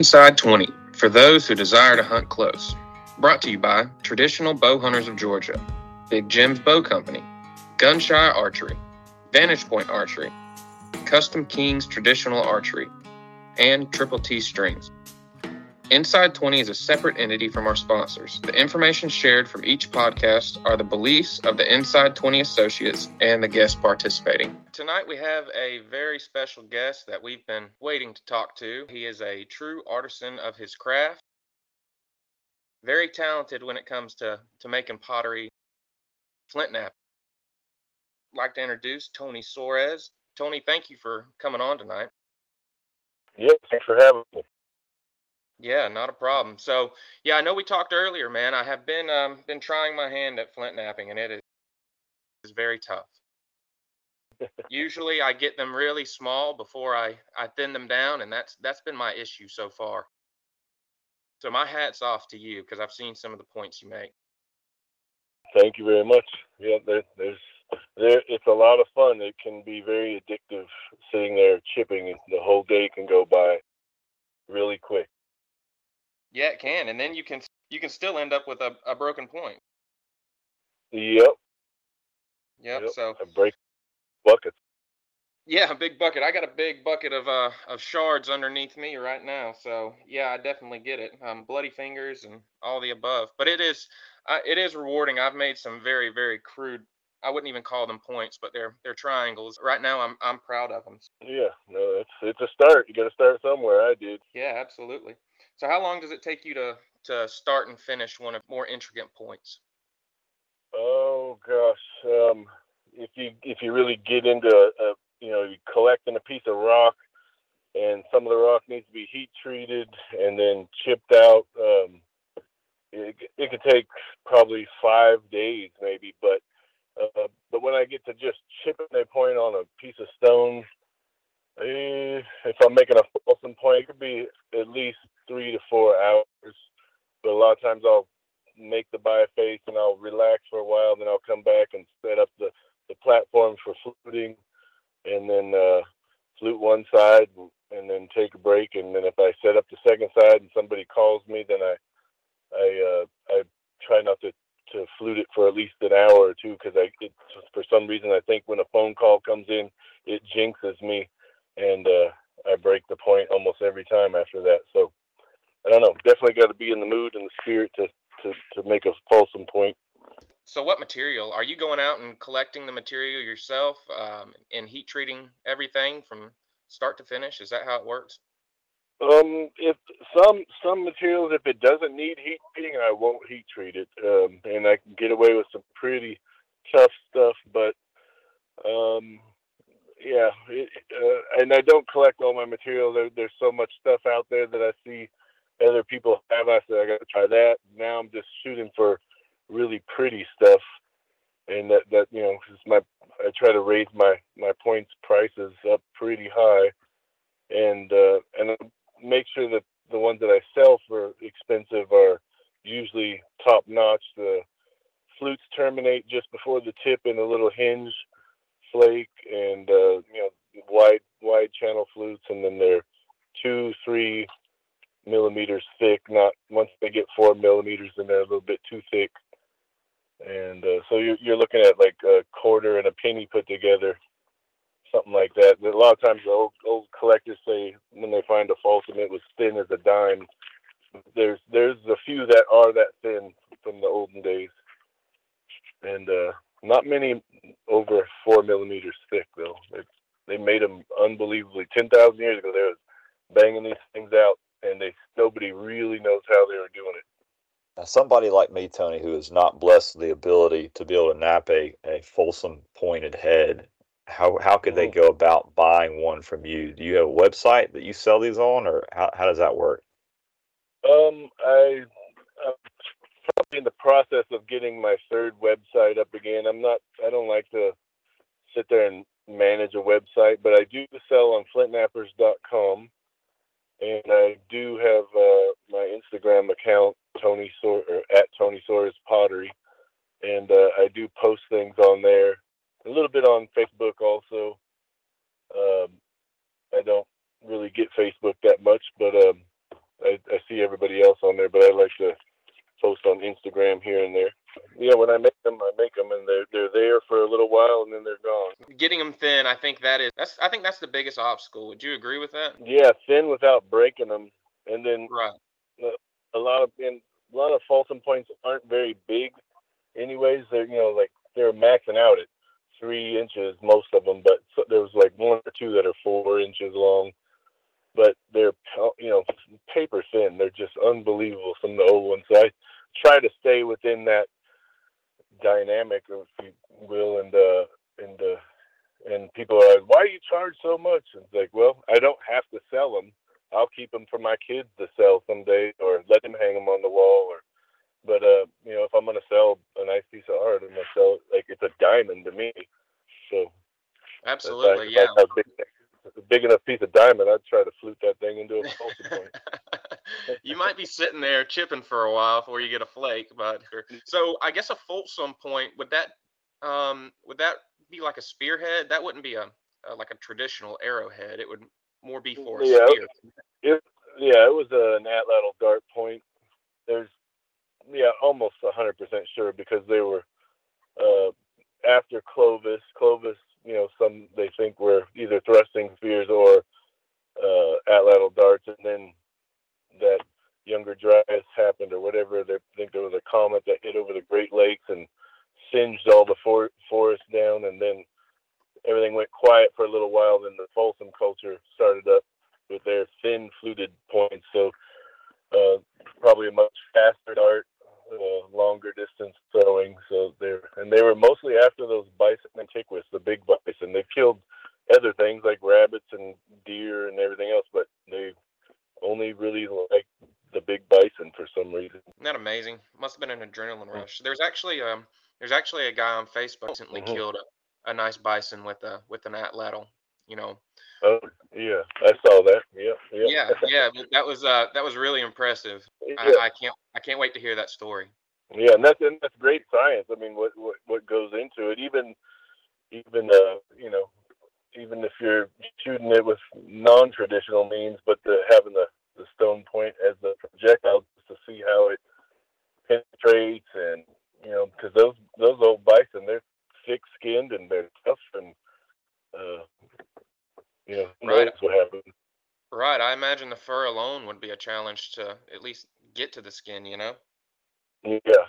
Inside 20 for those who desire to hunt close. Brought to you by Traditional Bow Hunters of Georgia, Big Jim's Bow Company, Gunshy Archery, Vantage Point Archery, Custom Kings Traditional Archery, and Triple T Strings. Inside 20 is a separate entity from our sponsors. The information shared from each podcast are the beliefs of the Inside 20 associates and the guests participating. Tonight we have a very special guest that we've been waiting to talk to. He is a true artisan of his craft, very talented when it comes to, to making pottery, flint knap. I'd like to introduce Tony Soares. Tony, thank you for coming on tonight. Yeah, thanks for having me. Yeah, not a problem. So, yeah, I know we talked earlier, man. I have been um, been trying my hand at flint knapping, and it is is very tough. Usually, I get them really small before I I thin them down, and that's that's been my issue so far. So my hats off to you because I've seen some of the points you make. Thank you very much. Yeah, there, there's there. It's a lot of fun. It can be very addictive sitting there chipping, the whole day can go by really quick. Yeah, it can, and then you can you can still end up with a, a broken point. Yep. Yep. yep. So a break bucket. Yeah, a big bucket. I got a big bucket of uh of shards underneath me right now. So yeah, I definitely get it. Um, bloody fingers and all the above. But it is uh, it is rewarding. I've made some very very crude. I wouldn't even call them points, but they're they're triangles. Right now, I'm I'm proud of them. Yeah, no, it's it's a start. You got to start somewhere. I did. Yeah, absolutely. So how long does it take you to to start and finish one of more intricate points? Oh gosh, um, if you if you really get into a, a you know you collecting a piece of rock, and some of the rock needs to be heat treated and then chipped out. Um, it, it could take probably five days maybe, but uh, but when I get to just chipping a point on a piece of stone, eh, if I'm making a Folsom point, it could be at least three to four hours. But a lot of times I'll make the biface and I'll relax for a while, then I'll come back and set up the, the platform for fluting and then uh, flute one side and then take a break. And then if I set up the second side and somebody calls me, then I I uh, I try not to to flute it for at least an hour or two because I it, for some reason I think when a phone call comes in, it jinxes me, and uh, I break the point almost every time after that. So I don't know. Definitely got to be in the mood and the spirit to, to, to make a Folsom point. So, what material are you going out and collecting the material yourself um, and heat treating everything from start to finish? Is that how it works? Um, if some some materials, if it doesn't need heat treating, I won't heat treat it, um, and I can get away with some pretty tough stuff. But um, yeah, it, uh, and I don't collect all my material. There, there's so much stuff out there that I see other people have. I said I got to try that. Now I'm just shooting for really pretty stuff, and that that you know, cause my I try to raise my my points prices up pretty high, and uh, and make sure that the ones that I sell for expensive are usually top notch. The flutes terminate just before the tip in a little hinge flake, and uh, you know wide wide channel flutes, and then they're two, three, millimeters thick. Not once they get four millimeters, then they're a little bit too thick. And uh, so you're, you're looking at like a quarter and a penny put together, something like that. a lot of times the old, old collectors say when they find a Folsom, it was thin as a dime. There's there's a few that are that thin from the olden days, and uh, not many over four millimeters thick though. They, they made them unbelievably. Ten thousand years ago, they was banging these things out and they nobody really knows how they were doing it. Now, somebody like me, Tony, who is not blessed with the ability to be able to knap a, a Folsom pointed head, how how could they mm-hmm. go about buying one from you? Do you have a website that you sell these on, or how how does that work? Um, I I'm probably in the process of getting my third website up again. I'm not. I don't like to sit there and manage a website, but I do sell on flintknappers.com and I do have uh, my Instagram account, Tony Sor or at Tony Soares Pottery, and uh, I do post things on there. A little bit on Facebook also. Um, I don't really get Facebook that much, but um, see everybody else on there, but I like to post on Instagram here and there. Yeah, when I make them, I make them, and they're they're there for a little while, and then they're gone. Getting them thin, I think that is that's I think that's the biggest obstacle. Would you agree with that? Yeah, thin without breaking them, and then right. a lot of and a lot of Folsom points aren't very big, anyways. They're you know like they're maxing out at three inches, most of them, but so, there was like one or two that are four inches long. But they're you know paper thin. They're just unbelievable. Some of the old ones. So I try to stay within that dynamic, if you will, and uh, and uh, and people are like, "Why do you charge so much?" And it's like, well, I don't have to sell them. I'll keep them for my kids to sell someday, or let them hang them on the wall, or. But uh, you know, if I'm gonna sell a nice piece of art, I'm gonna sell it like it's a diamond to me. So absolutely, yeah. Big, a big enough piece of diamond, I'd try to flute that thing into a point. you might be sitting there chipping for a while before you get a flake, but so I guess a Folsom point would that um would that be like a spearhead? That wouldn't be a, a like a traditional arrowhead. It would more be for a yeah, spear. It, yeah, it was an atlatl dart point. There's yeah, almost hundred percent sure because they were uh, after Clovis. Clovis, you know, some they think were either thrusting spears or uh, atlatl darts, and then that younger dryas happened or whatever. They think there was a comet that hit over the Great Lakes and singed all the for- forest down, and then everything went quiet for a little while. Then the Folsom culture started up with their thin fluted points. So uh, probably a much faster dart, uh, longer distance throwing. So they're and they were mostly after those bison antiquus, the big bison. They killed other things like rabbits and deer and everything else, but they only really like the big bison for some reason. Isn't that amazing? Must have been an adrenaline rush. There's actually um there's actually a guy on Facebook recently mm-hmm. killed a, a nice bison with a with an atlatl. You know. Oh yeah, I saw that. Yeah, yeah. Yeah, yeah. That was uh that was really impressive. Yeah. I, I can't I can't wait to hear that story. Yeah, and that's and that's great science. I mean, what what what goes into it? Even even uh you know even if you're shooting it with non-traditional means, but the, having the, the stone point as the projectile just to see how it penetrates and you know because those those old bison they're thick skinned and they're tough and uh, you know right. knows what happens. Right, I imagine the fur alone would be a challenge to at least get to the skin. You know. Yeah.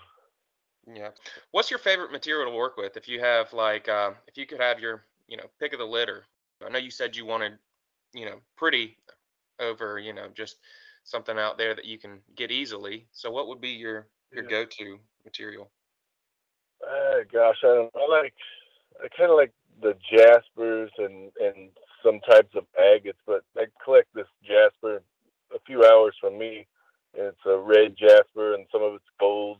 Yeah. What's your favorite material to work with? If you have like, uh, if you could have your you know, pick of the litter. I know you said you wanted, you know, pretty over, you know, just something out there that you can get easily. So what would be your your yeah. go-to material? Uh, gosh, I don't. I like. I kind of like the jaspers and and some types of agates, but I collect this jasper a few hours from me. And it's a red jasper, and some of it's gold.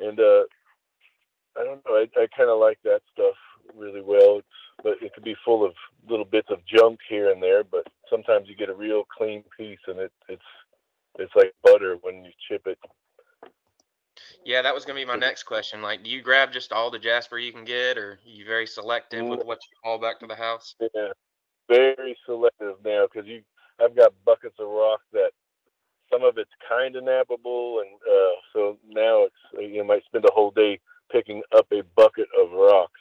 And uh, I don't know. I, I kind of like that stuff really well. It's, but it could be full of little bits of junk here and there. But sometimes you get a real clean piece, and it, it's it's like butter when you chip it. Yeah, that was gonna be my next question. Like, do you grab just all the jasper you can get, or are you very selective with what you haul back to the house? Yeah, very selective now because you. I've got buckets of rock that some of it's kind of knappable, and uh, so now it's you might spend a whole day picking up a bucket of rocks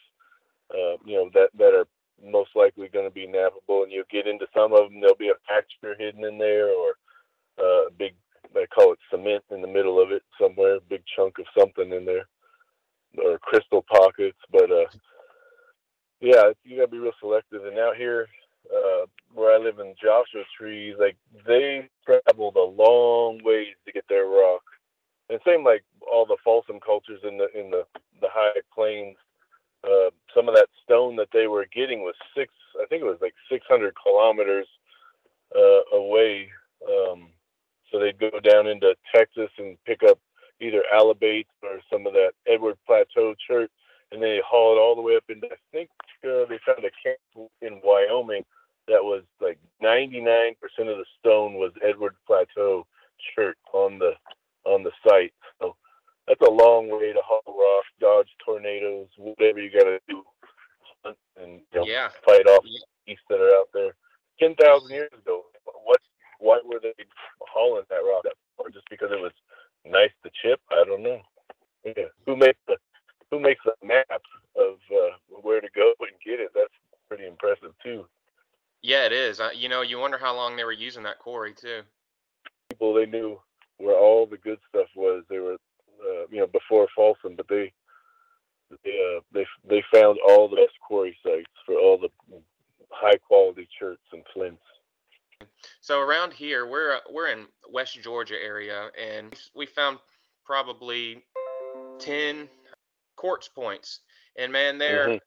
uh, you know, that that are most likely going to be knappable. And you'll get into some of them, there'll be a fracture hidden in there, or uh, a big, they call it cement in the middle of it somewhere, big chunk of something in there, or crystal pockets. But uh, yeah, you got to be real selective. And out here, uh, where I live in Joshua trees, like they traveled a long ways to get their rock. And same like all the Folsom cultures in the in the the high plains uh, some of that stone that they were getting was six, I think it was like 600 kilometers uh, away. Um, so they'd go down into Texas and pick up either alibate or some of that Edward Plateau chert, and they haul it all the way up into. I think uh, they found a camp in Wyoming that was like 99% of the stone was Edward Plateau chert on the on the site. So that's a long way to haul rock, dodge tornadoes, whatever you got to do, and you know, yeah. fight off yeah. beasts that are out there. Ten thousand years ago, what? why were they hauling that rock up? Just because it was nice to chip? I don't know. Yeah. Who makes the who makes a map of uh, where to go and get it? That's pretty impressive too. Yeah, it is. you know, you wonder how long they were using that quarry too. People they knew where all the good stuff was. They were, uh, you know, before Folsom, but they they uh, they they found all the best quarry sites for all the high quality cherts and flints. So around here, we're we're in West Georgia area, and we found probably ten quartz points, and man, they're mm-hmm.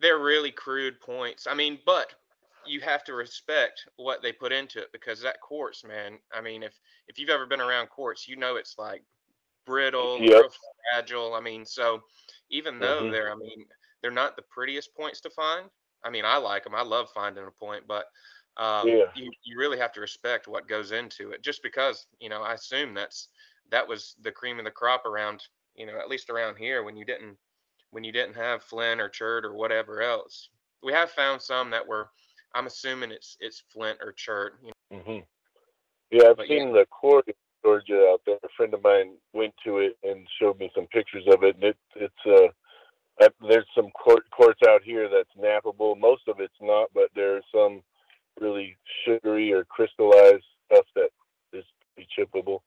they're really crude points. I mean, but you have to respect what they put into it because that quartz, man. I mean, if if you've ever been around quartz, you know it's like brittle, yep. fragile. I mean, so even though mm-hmm. they're, I mean, they're not the prettiest points to find. I mean, I like them. I love finding a point, but um, yeah. you, you really have to respect what goes into it. Just because, you know, I assume that's that was the cream of the crop around, you know, at least around here when you didn't when you didn't have flint or chert or whatever else. We have found some that were. I'm assuming it's it's flint or chert. You know? mm-hmm. Yeah, I've but seen yeah. the quarry Georgia out there. A friend of mine went to it and showed me some pictures of it, and it it's uh there's some quartz out here that's nappable. Most of it's not, but there's some really sugary or crystallized stuff that is chippable.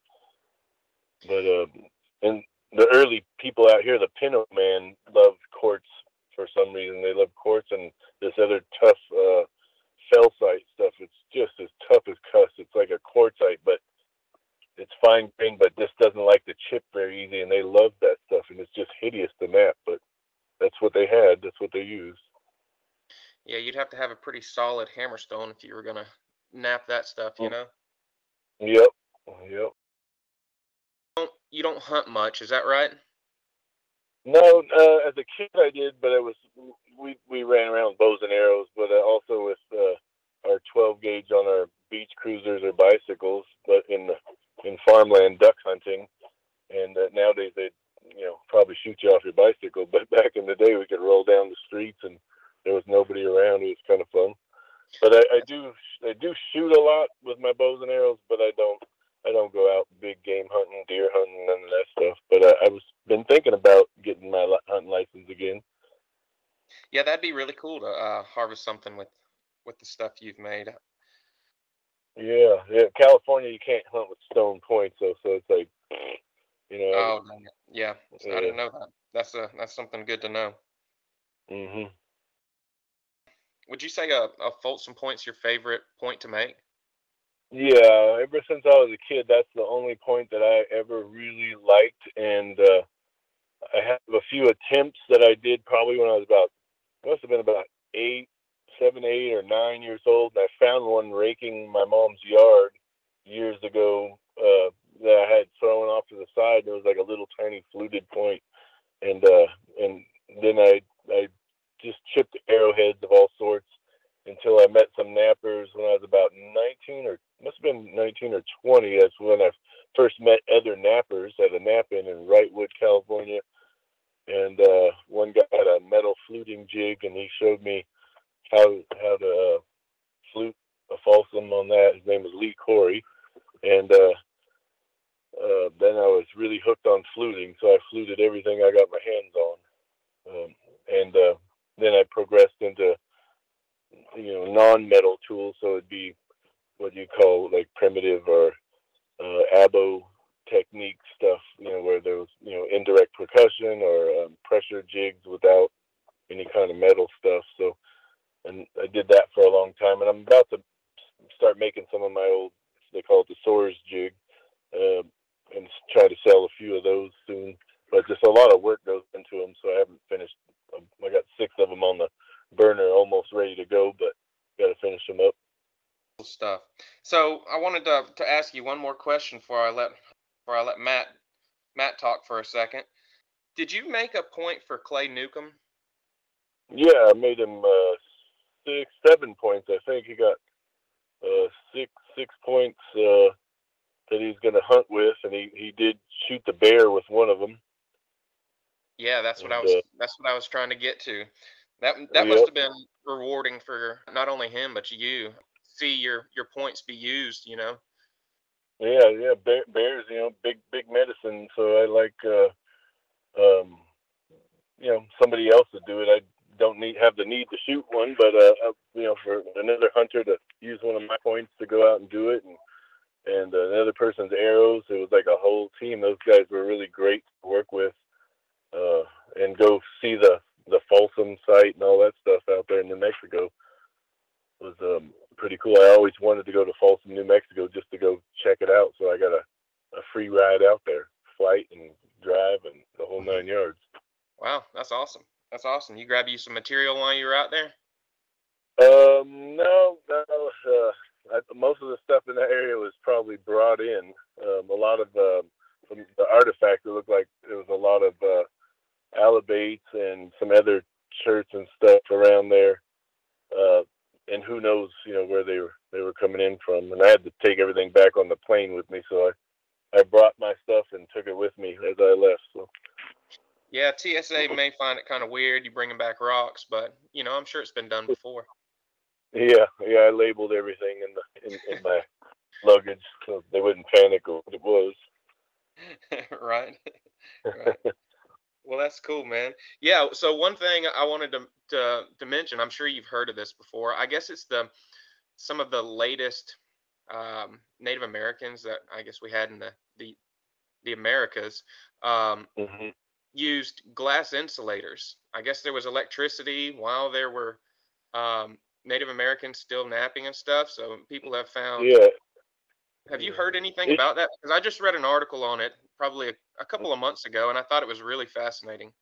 But um, and the early people out here, the Pinto man, loved quartz for some reason. They love quartz and this other tough uh, felsite stuff. It's just as tough as cuss. It's like a quartzite, but it's fine grain, but just doesn't like to chip very easy. And they love that stuff, and it's just hideous to knap. But that's what they had. That's what they used. Yeah, you'd have to have a pretty solid hammerstone if you were gonna knap that stuff, you mm. know. Yep. Yep. You don't, you don't hunt much, is that right? No, uh, as a kid I did, but it was we we ran around with bows and arrows, but uh, also with uh, our 12 gauge on our beach cruisers or bicycles, but in the in farmland duck hunting. And uh, nowadays they you know probably shoot you off your bicycle, but back in the day we could roll down the streets and there was nobody around. It was kind of fun. But I, I do I do shoot a lot with my bows and arrows, but I don't I don't go out big game hunting, deer hunting, none of that stuff. But I, I was been thinking about getting my hunting license again. Yeah, that'd be really cool to uh, harvest something with with the stuff you've made. Yeah, yeah. California, you can't hunt with stone points, though. So it's like, you know. Oh, yeah. yeah. I didn't know that. That's a that's something good to know. Mhm. Would you say a, a Folsom Point's your favorite point to make? Yeah, ever since I was a kid, that's the only point that I ever really liked, and uh, I have a few attempts that I did probably when I was about must have been about eight, seven, eight, or nine years old. And I found one raking my mom's yard years ago uh, that I had thrown off to the side. And it was like a little tiny fluted point, and uh, and then I I just chipped arrowheads of all sorts until I met some knappers when I was about 19 or must have been 19 or 20. That's when I first met other knappers at a knap in in Wrightwood, California. And uh, one guy had a metal fluting jig, and he showed me how how to uh, flute a Folsom on that. His name was Lee Corey, and uh, uh, then I was really hooked on fluting, so I fluted everything I got my hands on, um, and uh, then I progressed into you know non-metal tools, so it'd be what you call like primitive or uh, abo technique stuff, you know, where there was you know indirect percussion or um, pressure jigs without any kind of metal stuff. So and I did that for a long time. And I'm about to start making some of my old, they call it the Soares jig, uh, and try to sell a few of those soon. But just a lot of work goes into them, so I haven't finished. I got six of them on the burner, almost ready to go, but got to finish them up. Stuff. So I wanted to to ask you one more question before I let before I let Matt Matt talk for a second. Did you make a point for Clay Newcomb? Yeah, I made him uh, six, seven points. I think he got uh, six six points uh, that he's going to hunt with, and he, he did shoot the bear with one of them. Yeah, that's what and, I was. Uh, that's what I was trying to get to. That that yep. must have been rewarding for not only him but you. See your your points be used. You know. Yeah, yeah. Bear, bears, you know, big big medicine. So I like, uh, um, you know, somebody else to do it. I don't need have the need to shoot one, but uh, uh, you know, for another hunter to use one of my points to go out and do it, and and uh, another person's arrows. It was like a whole team. Those guys were really great to work with, uh, and go see the the Folsom site and all that stuff out there in New Mexico was um, pretty cool. I always wanted to go to Folsom, New Mexico, just to go check it out. So I got a, a free ride out there, flight and drive and the whole nine yards. Wow, that's awesome. That's awesome. You grab you some material while you were out there? Um, no, no. Uh, I, most of the stuff in that area was probably brought in. Um, a lot of uh, the artifacts. It looked like there was a lot of uh, alibates and some other cherts and stuff around there. Uh, and who knows, you know, where they were they were coming in from. And I had to take everything back on the plane with me, so I I brought my stuff and took it with me as I left. So. Yeah, TSA may find it kind of weird you bringing back rocks, but you know, I'm sure it's been done before. Yeah, yeah, I labeled everything in the in, in my luggage so they wouldn't panic what it was. right. right. Well, that's cool, man. Yeah. So one thing I wanted to, to to mention, I'm sure you've heard of this before. I guess it's the some of the latest um, Native Americans that I guess we had in the the the Americas um, mm-hmm. Used glass insulators. I guess there was electricity while there were um, Native Americans still knapping and stuff. So people have found. Yeah. Have you heard anything it, about that? Because I just read an article on it probably a, a, couple of months ago, and I thought it was really fascinating.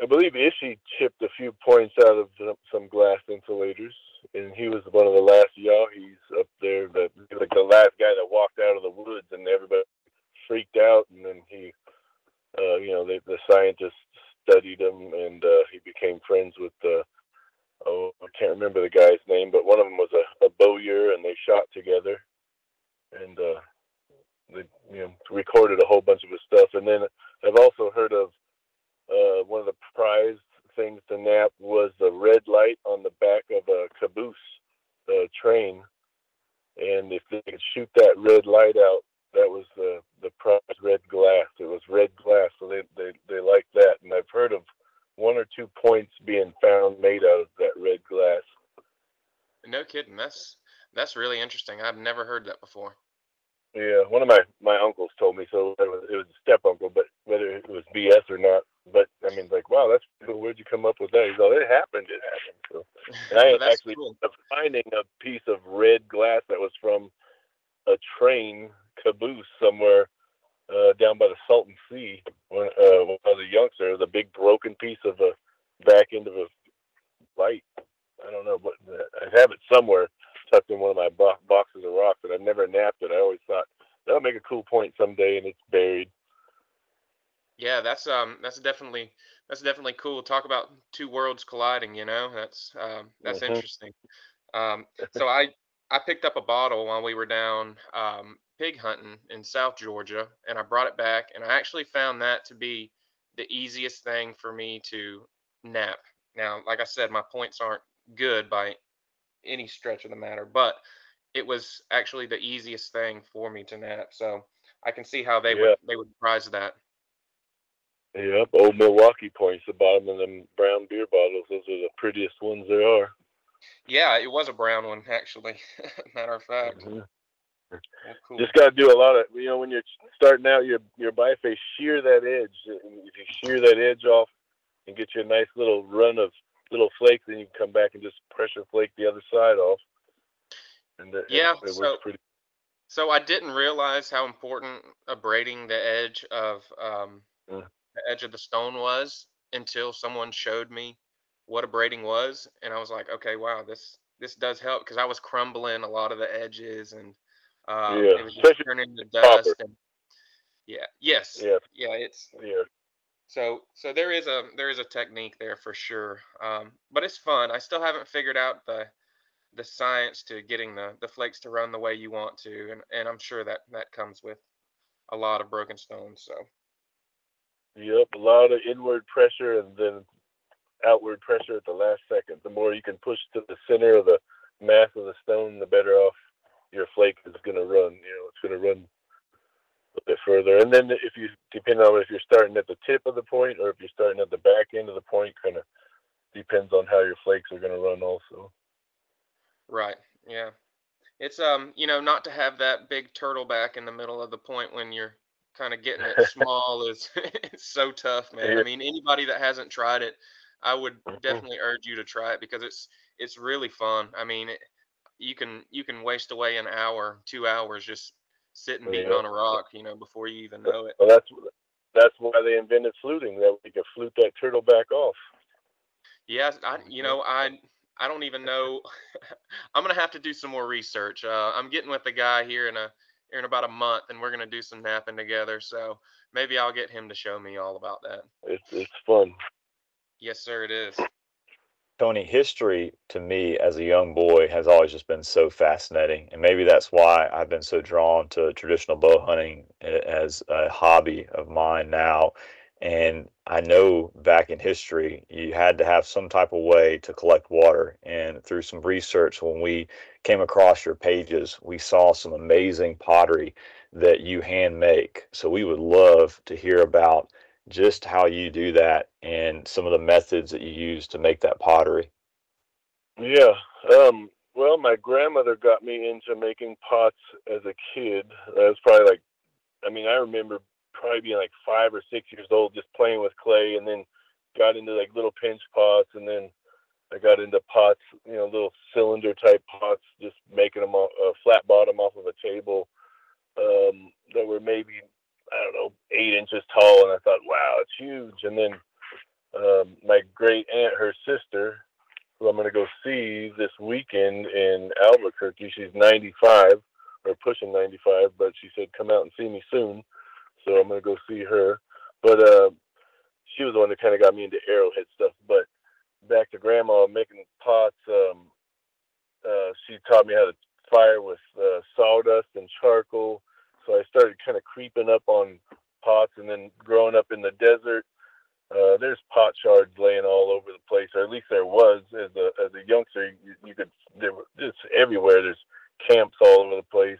I believe Ishi chipped a few points out of some glass insulators, and he was one of the last Yahis up there. That like the last guy that walked out of the woods, and everybody freaked out. And then he, uh, you know, they, the scientists studied him, and uh, he became friends with the. Oh, I can't remember the guy's name, but one of them was a, a bowyer, and they shot together. And uh, they you know recorded a whole bunch of his stuff. And then I've also heard of uh, one of the prized things to knap was the red light on the back of a caboose uh, train, and if they could shoot that red light out, that was the the prize red glass. It was red glass, so they they they like that. And I've heard of one or two points being found made out of that red glass. No kidding. That's that's really interesting. I've never heard that before. Yeah, one of my my uncles told me so. It was, it was a step uncle, but whether it was BS or not, but I mean, like, wow, that's cool. Where'd you come up with that? He's like, it happened. It happened. So, and I actually cool. finding a piece of red glass that was from a train caboose somewhere uh, down by the Salton Sea when, uh, when I was a youngster. It was a big broken piece of a back end of a light. I don't know, but I have it somewhere tucked in one of my bo- boxes of rocks, and I've never knapped it. I always thought that'll make a cool point someday, and it's buried. Yeah, that's um, that's definitely that's definitely cool. Talk about two worlds colliding. You know, that's um, that's mm-hmm. interesting. Um, so I I picked up a bottle while we were down um, pig hunting in South Georgia, and I brought it back, and I actually found that to be the easiest thing for me to knap. Now, like I said, my points aren't good by any stretch of the matter, but it was actually the easiest thing for me to knap. So I can see how they yeah. would they would prize that. Yep, old Milwaukee points, the bottom of them brown beer bottles. Those are the prettiest ones there are. Yeah, it was a brown one actually. Matter of fact. Mm-hmm. Well, cool. Just got to do a lot of you know when you're starting out your your biface shear that edge. If you shear that edge off and get you a nice little run of little flakes, then you can come back and just pressure flake the other side off. And yeah, it, it so, pretty. So I didn't realize how important abrading the edge of um, mm. The edge of the stone was until someone showed me what abrading was, and I was like, okay, wow, this this does help because I was crumbling a lot of the edges and um, yeah. it was just turning to dust. And, yeah. Yes. Yeah. Yeah. It's yeah. So so there is a there is a technique there for sure. Um, but it's fun. I still haven't figured out the the science to getting the the flakes to run the way you want to, and and I'm sure that that comes with a lot of broken stones. So. Yep, a lot of inward pressure and then outward pressure at the last second. The more you can push to the center of the mass of the stone, the better off your flake is going to run. You know, it's going to run a bit further. And then if you, depending on if you're starting at the tip of the point or if you're starting at the back end of the point, kind of depends on how your flakes are going to run also. Right. Yeah. It's um, you know, not to have that big turtle back in the middle of the point when you're kind of getting it small is it's so tough, man. I mean, anybody that hasn't tried it, I would mm-hmm. definitely urge you to try it because it's it's really fun. I mean, it, you can you can waste away an hour, two hours just sitting beating yeah. on a rock, you know, before you even know it. Well, that's that's why they invented fluting that we could flute that turtle back off. Yes, I you know I I don't even know. I'm gonna have to do some more research. Uh, I'm getting with the guy here in a here in about a month, and we're gonna do some knapping together. So maybe I'll get him to show me all about that. It's it's fun. Yes, sir. It is. Tony, history to me as a young boy has always just been so fascinating. And maybe that's why I've been so drawn to traditional bow hunting as a hobby of mine now. And I know back in history, you had to have some type of way to collect water. And through some research, when we came across your pages, we saw some amazing pottery that you hand make. So we would love to hear about just how you do that and some of the methods that you use to make that pottery. Yeah. Um, well, my grandmother got me into making pots as a kid. I was probably like, I mean, I remember probably being like five or six years old, just playing with clay, and then got into like little pinch pots, and then I got into pots, you know, little cylinder type pots, just making them a uh, flat bottom off of a table um, that were maybe I don't know, eight inches tall, and I thought, wow, it's huge. And then um, my great aunt, her sister, who I'm going to go see this weekend in Albuquerque, she's 95 or pushing 95, but she said, come out and see me soon. So I'm to go see her. But uh, she was the one that kind of got me into arrowhead stuff. But back to grandma making pots, um, uh, she taught me how to fire with uh, sawdust and charcoal so I started kind of creeping up on pots, and then growing up in the desert, uh, there's pot shards laying all over the place, or at least there was as a as a youngster. You, you could there were just everywhere. There's camps all over the place,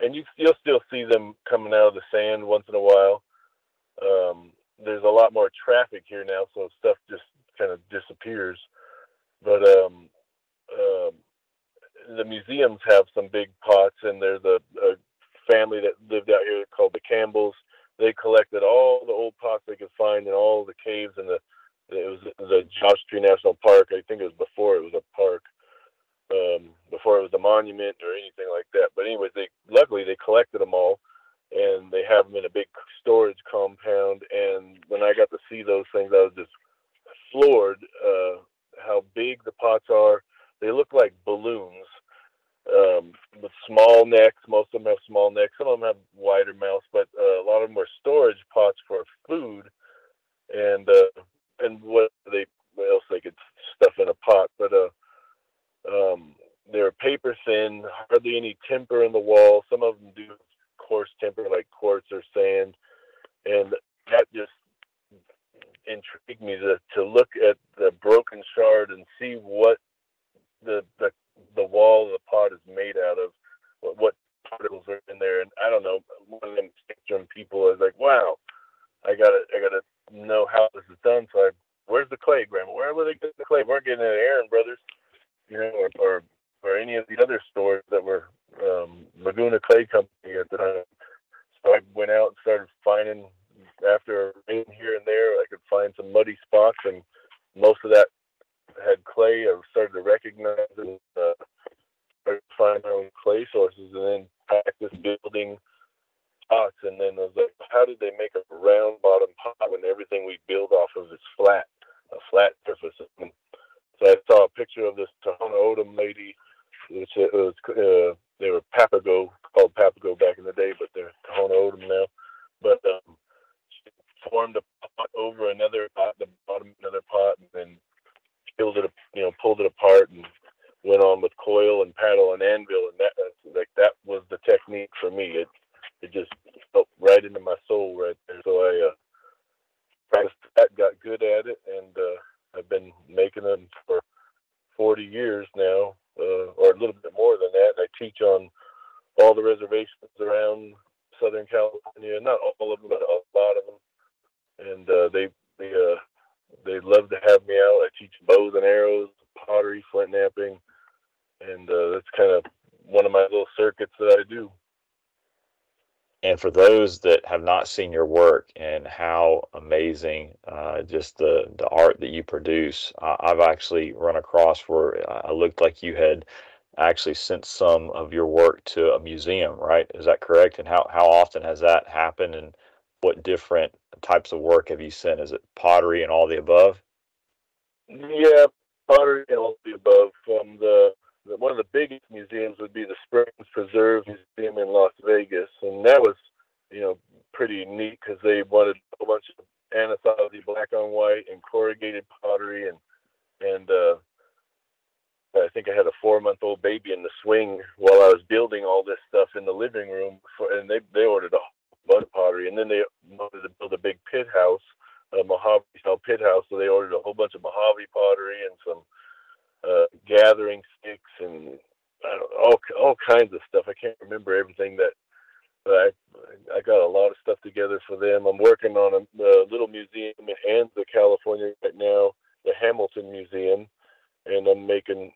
and you you'll still see them coming out of the sand once in a while. Um, there's a lot more traffic here now, so stuff just kind of disappears. But um, um, the museums have some big pots, and there's a, a family that lived out here called the Campbells. They collected all the old pots they could find in all the caves in the it was the Joshua Tree National Park. I think it was before it was a park, um, before it was a monument or anything like that. But anyways, they luckily they collected them all, and they have them in a big storage compound. And when I got to see those things, I was just floored uh, how big the pots are. They look like balloons, um, with small necks. Most of them have small necks. Some of them have wider mouths, but uh, a lot of them were storage pots for food, and uh, and what they what else they could stuff in a pot. But uh, um, they're paper thin, hardly any temper in the wall. Some of them do coarse temper, like quartz or sand, and that just intrigued me to, to look at the broken shard and see what the the the wall of the pot is made out of, what, what particles are in there. And I don't know, one of them spectrum people is like, wow, I gotta, I gotta know how this is done. So I, where's the clay, Grandma? Where were they getting the clay? We weren't getting it Aaron Brothers, you know, or, or, or any of the other stores that were um, Laguna Clay Company at the time. So I went out and started finding after rain here and there, I could find some muddy spots, and most of that had clay. I started to recognize and uh, find my own clay sources, and then practice building pots. And then I was like, how did they make a round bottom pot when everything we build off of is flat, a flat surface? And so I saw a picture of this Tohono O'odham lady, which it was uh, they were Papago back in the day, but they're Tohono O'odham now. But um, she formed a pot over another pot, the bottom another pot, and then peeled it, you know, pulled it apart and went on with coil and paddle and anvil, and that like that was the technique for me. It it just felt right into my soul right there. So I uh, practiced that, got good at it, and uh, I've been making them for 40 years now, uh, or a little bit more than that. I teach on all the reservations around Southern California, not all of them, but a lot of them, and uh, they they uh, they love to have me out. I teach bows and arrows, pottery, flint knapping, and uh, that's kind of one of my little circuits that I do. And for those that have not seen your work and how amazing uh, just the, the art that you produce, uh, I've actually run across where I looked like you had actually sent some of your work to a museum, right? Is that correct? And how, how often has that happened? And what different types of work have you sent? Is it pottery and all the above? Yeah, pottery and all the above. From the, the one of the biggest museums would be the Springs Preserve Museum in Las Vegas, and that was, you know, pretty neat because they wanted a bunch of Anasazi black on white and corrugated pottery and and uh, I think I had a four month old baby in the swing while I was building all this stuff in the living room. For, and they they ordered a bunch of pottery, and then they wanted to build a big pit house, a Mojave style pit house. So they ordered a whole bunch of Mojave pottery and some uh, gathering sticks and all of stuff. I can't remember everything that. I I got a lot of stuff together for them. I'm working on a, a little museum in Anza, California right now, the Hamilton Museum and I'm making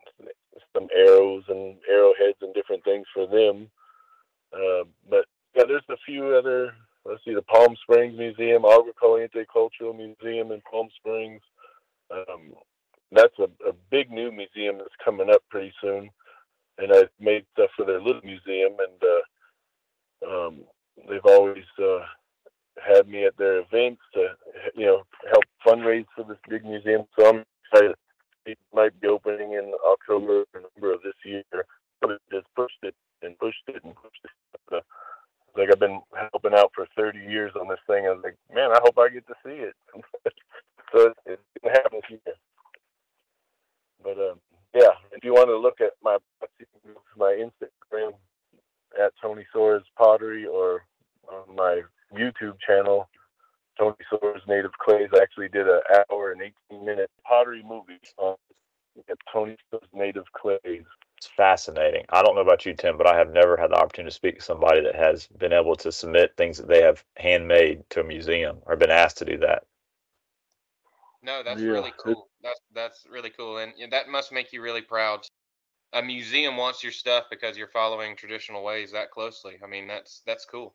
some arrows and arrowheads and different things for them. Uh, but yeah, there's a few other. Let's see, the Palm Springs Museum, Caliente Cultural Museum in Palm Springs. Um, that's a, a big new museum that's coming up pretty soon, and I've made stuff for their little museum, and uh, um, they've always uh, had me at their events to, you know, help fundraise for this big museum. So I'm excited it might be opening in October, or November of this year. But it just pushed it and pushed it and pushed it. Uh, like I've been helping out for 30 years on this thing. I was like, man, I hope I get to see it. so it's, it's gonna happen this year. But um, yeah, if you want to look at my my Instagram at Tony Soares Pottery or on my YouTube channel, Tony Soares Native Clays. I actually did an hour and 18 minute pottery movie on Tony Soares Native Clays. It's fascinating. I don't know about you, Tim, but I have never had the opportunity to speak to somebody that has been able to submit things that they have handmade to a museum or been asked to do that. No, that's yeah. really cool. That's that's really cool, and that must make you really proud. A museum wants your stuff because you're following traditional ways that closely. I mean, that's that's cool.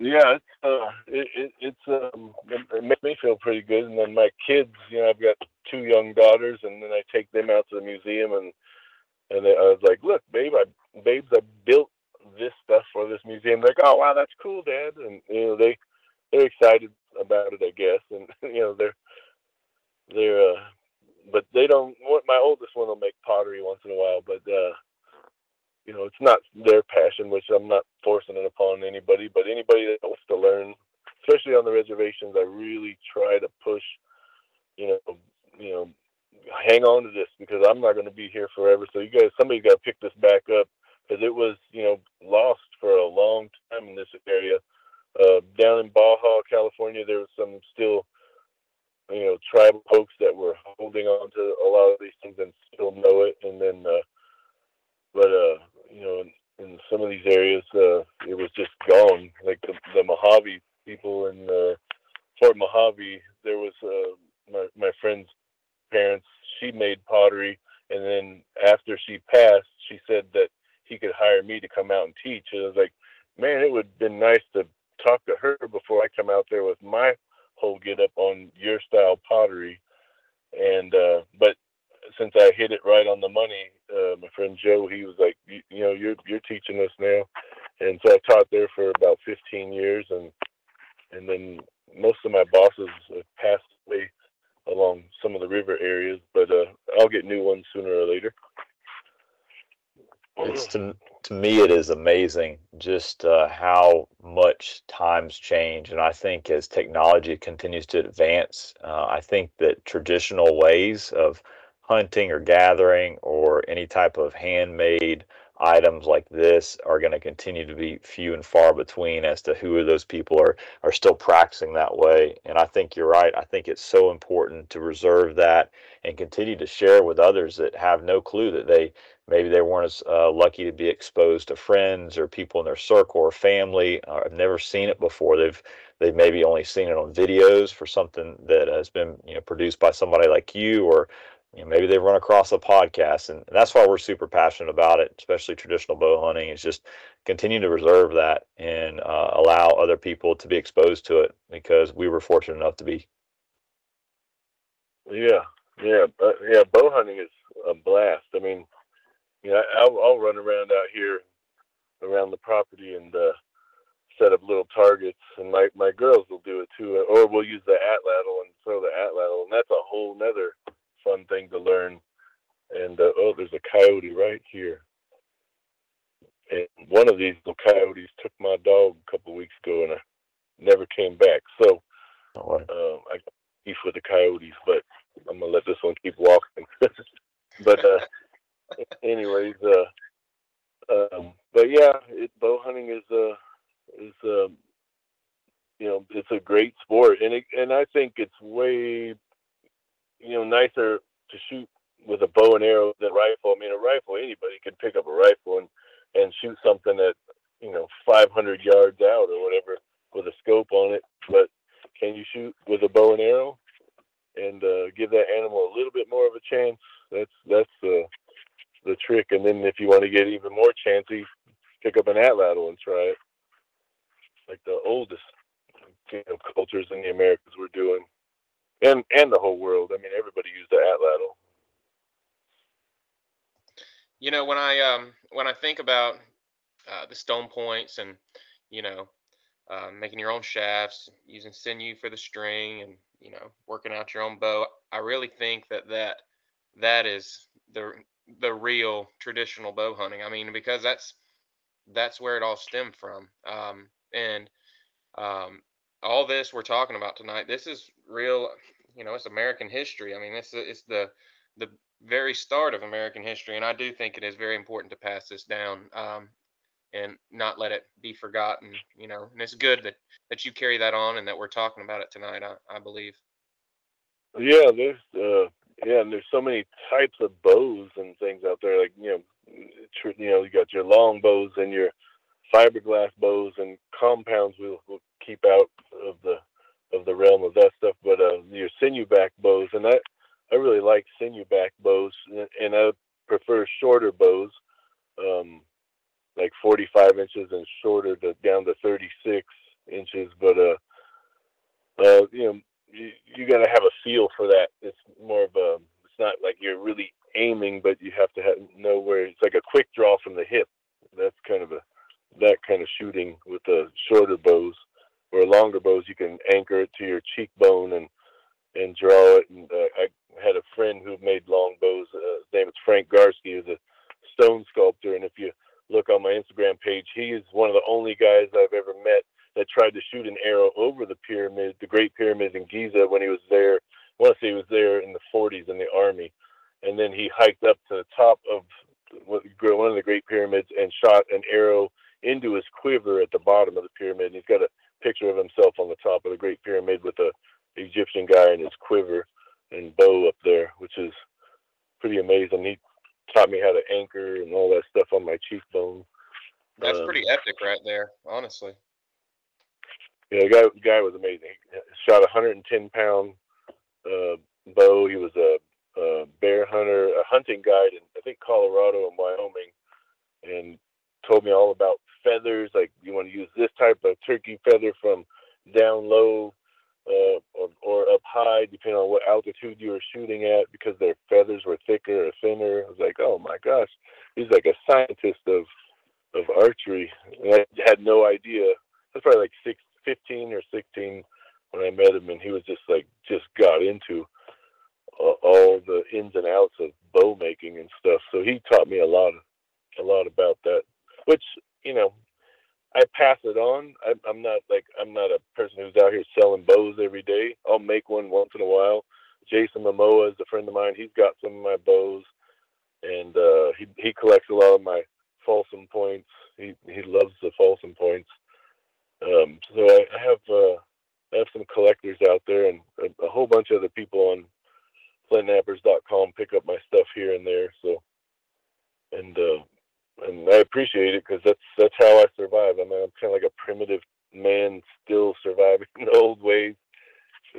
Yeah, it's uh, it, it it's um, it, it makes me feel pretty good. And then my kids, you know, I've got two young daughters, and then I take them out to the museum, and and they, I was like, look, babe, I babes, I built this stuff for this museum. They're like, oh wow, that's cool, Dad, and you know they they're excited about it, I guess, and you know they're they're uh, but they don't. My oldest one will make once in a while, but uh, you know, it's not their passion, which I'm not forcing it upon anybody, but anybody that wants to learn, especially on the reservations, I really try to push, you know, you know, hang on to this because I'm not going to be here forever. So you guys, somebody's got to pick this back up because it was, you know, lost for a long time in this area. Uh, down in Baja, California, there was some still, you know, tribal folks that were holding on to a lot of these things and still know it. And then, uh, but uh, you know, in, in some of these areas, uh, it was just gone. Like the, the Mojave people in uh, Fort Mojave, there was uh, my my friend's parents. She made pottery, and then after she passed, she said that he could hire me to come out and teach. And I was like, man, it would have been nice to talk to her before I come out there with my whole get up on your style pottery. And uh, but since I hit it right on the money, uh, my friend Joe, he was like, you, you, know, you're you're teaching us now, and so I taught there for about 15 years, and and then most of my bosses have passed away along some of the river areas, but uh, I'll get new ones sooner or later. It's to to me, it is amazing just uh, how much times change, and I think as technology continues to advance, uh, I think that traditional ways of hunting or gathering or any type of handmade items like this are going to continue to be few and far between as to who those people are are still practicing that way. And i think you're right. I think it's so important to reserve that and continue to share with others that have no clue that they maybe they weren't as uh, lucky to be exposed to friends or people in their circle or family. Uh, I've never seen it before. They've they've maybe only seen it on videos for something that has been you know produced by somebody like you or you know, maybe they've run across a podcast. And that's why we're super passionate about it especially traditional bow hunting is just continue to reserve that and uh, allow other people to be exposed to it because we were fortunate enough to be. Yeah. Yeah. Uh, yeah bow hunting is a blast. I mean you know I'll, I'll run around out here around the property and uh, set up little targets, and my my girls will do it too, or we'll use the atlatl and throw the atlatl, and that's a whole nother fun thing to learn. And uh, oh, there's a coyote right here, and one of these little coyotes took my dog a couple of weeks ago, and I never came back. So oh, um, I beef with the coyotes, but I'm gonna let this one keep walking. but uh, anyways, uh, um, but yeah, it, bow hunting is uh is um, you know it's a great sport, and it, and I think it's way you know nicer to shoot with a bow and arrow than rifle. I mean, a rifle anybody can pick up a rifle and and shoot something at you know 500 yards out or whatever with a scope on it, but can you shoot with a bow and arrow and uh, give that animal a little bit more of a chance? That's that's the the trick. And then if you want to get even more chancy, pick up an atlatl and try it like the oldest you know, cultures in the Americas were doing, and and the whole world. I mean, everybody used the atlatl. You know, when I um when I think about uh, the stone points and you know uh, making your own shafts, using sinew for the string, and you know working out your own bow, I really think that that that is the the real traditional bow hunting. I mean, because that's that's where it all stemmed from. Um, and um, all this we're talking about tonight, this is real. You know, it's American history. I mean, this is the the very start of American history, and I do think it is very important to pass this down um, and not let it be forgotten. You know, and it's good that that you carry that on and that we're talking about it tonight. I, I believe. Yeah, there's uh, yeah, and there's so many types of bows and things out there. Like you know, tr- you know, you got your long bows and your fiberglass bows and compounds we'll, we'll keep out of the of the realm of that stuff. But uh, your sinew back bows, and I I really like sinew back bows, and I prefer shorter bows, um, like 45 inches and shorter to down to 36 inches. But uh, uh, you know, you, you got to have a feel for that. It's more of a it's not like you're really aiming, but you have to have, know where it's like a quick draw from the hip. That's kind of a that kind of shooting with the shorter bows or longer bows you can anchor it to your cheekbone and and draw it and uh, i had a friend who made long bows uh, his name is frank garsky who's a stone sculptor and if you look on my instagram page he is one of the only guys i've ever met that tried to shoot an arrow over the pyramid the great pyramid in giza when he was there i want to say he was there in the 40s in the army and then he hiked up to the top of one of the great pyramids and shot an arrow into his quiver at the bottom of the pyramid. And he's got a picture of himself on the top of the Great Pyramid with a Egyptian guy in his quiver and bow up there, which is pretty amazing. He taught me how to anchor and all that stuff on my cheekbone. That's um, pretty epic right there, honestly. Yeah, the guy, the guy was amazing. He shot a 110 pound uh, bow. He was a, a bear hunter, a hunting guide in I think Colorado and Wyoming, and told me all about feathers. Like you want to use this type of turkey feather from down low uh, or, or up high, depending on what altitude you were shooting at, because their feathers were thicker or thinner. I was like, oh my gosh, he's like a scientist of of archery. And I had no idea. That's probably like six, 15 or 16 when I met him, and he was just like just got into all the ins and outs of bow making and stuff. So he taught me a lot, a lot about that which you know I pass it on. I, I'm not like I'm not a person who's out here selling bows every day. I'll make one once in a while. Jason Momoa is a friend of mine. He's got some of my bows, and uh, he he collects a lot of my Folsom points. He he loves the Folsom points. Um, so I, I have uh, I have some collectors out there, and a, a whole bunch of other people on flintknappers.com pick up my stuff here and there. So, and uh, and I appreciate it because that's that's how I survive. I mean, I'm kind of like a primitive man still surviving the old ways,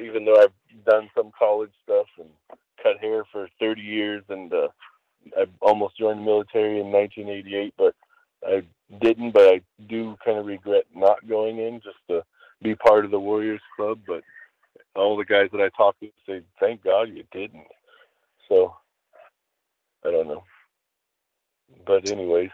even though I've done some college stuff and cut hair for 30 years, and uh, I almost joined the military in 1988, but I didn't. But I do kind of regret not going in just to be part of the Warriors Club. But all the guys that I talked to say, "Thank God you didn't." So I don't know. But anyways,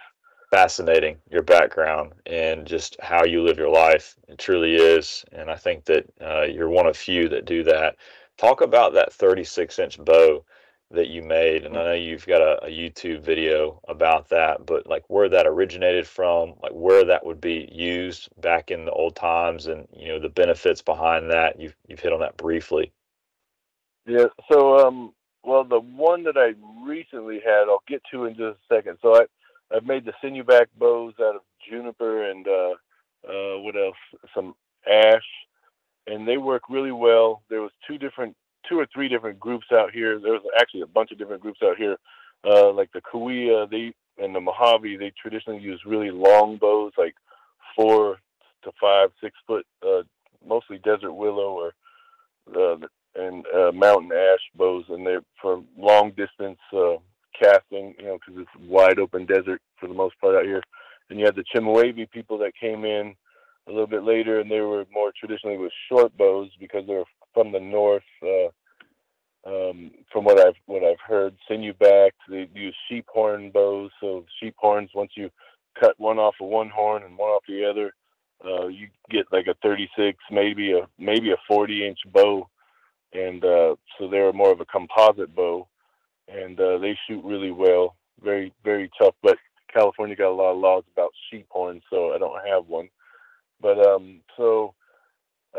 fascinating your background and just how you live your life. It truly is, and I think that uh, you're one of few that do that. Talk about that 36 inch bow that you made, and I know you've got a, a, YouTube video about that, but like where that originated from, like where that would be used back in the old times, and you know the benefits behind that. You've you've hit on that briefly. Yeah. So um, well, the one that I recently had, I'll get to in just a second. So I, I've made the sinew back bows out of juniper and uh, uh, what else? Some ash, and they work really well. There was two different, two or three different groups out here. There was actually a bunch of different groups out here, uh, like the Cahuilla, they and the Mojave. They traditionally use really long bows, like four to five, six foot, uh, mostly desert willow or uh, and uh, mountain ash bows, and they're for long distance uh, casting. You know, because it's wide open desert for the most part out here. And you had the Chemehuevi people that came in a little bit later, and they were more traditionally with short bows because they're from the north. Uh, um, from what I've what I've heard, sinew back. They use sheep horn bows. So sheep horns, once you cut one off of one horn and one off the other, uh, you get like a 36, maybe a maybe a 40 inch bow and uh, so they're more of a composite bow, and uh, they shoot really well. Very very tough, but California got a lot of laws about sheep horns, so I don't have one. But um, so